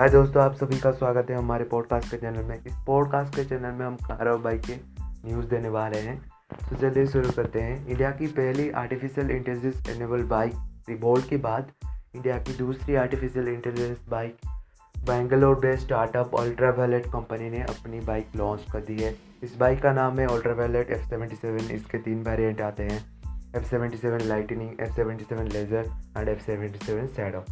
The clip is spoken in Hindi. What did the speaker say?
हाय दोस्तों, आप सभी का स्वागत है हमारे पॉडकास्ट के चैनल में। इस पॉडकास्ट के चैनल में हम कार और बाइक के न्यूज़ देने वाले हैं। तो चलिए शुरू करते हैं। इंडिया की पहली artificial intelligence enable bike Revolt के बाद इंडिया की दूसरी artificial intelligence bike Bangalore based startup Ultraviolette company ने अपनी बाइक लॉन्च कर दी है। इस बाइक का नाम है Ultraviolette F seventy seven इसके तीन वेरिएंट आते हैं। F seventy seven lightning F seventy seven laser and F seventy seven shadow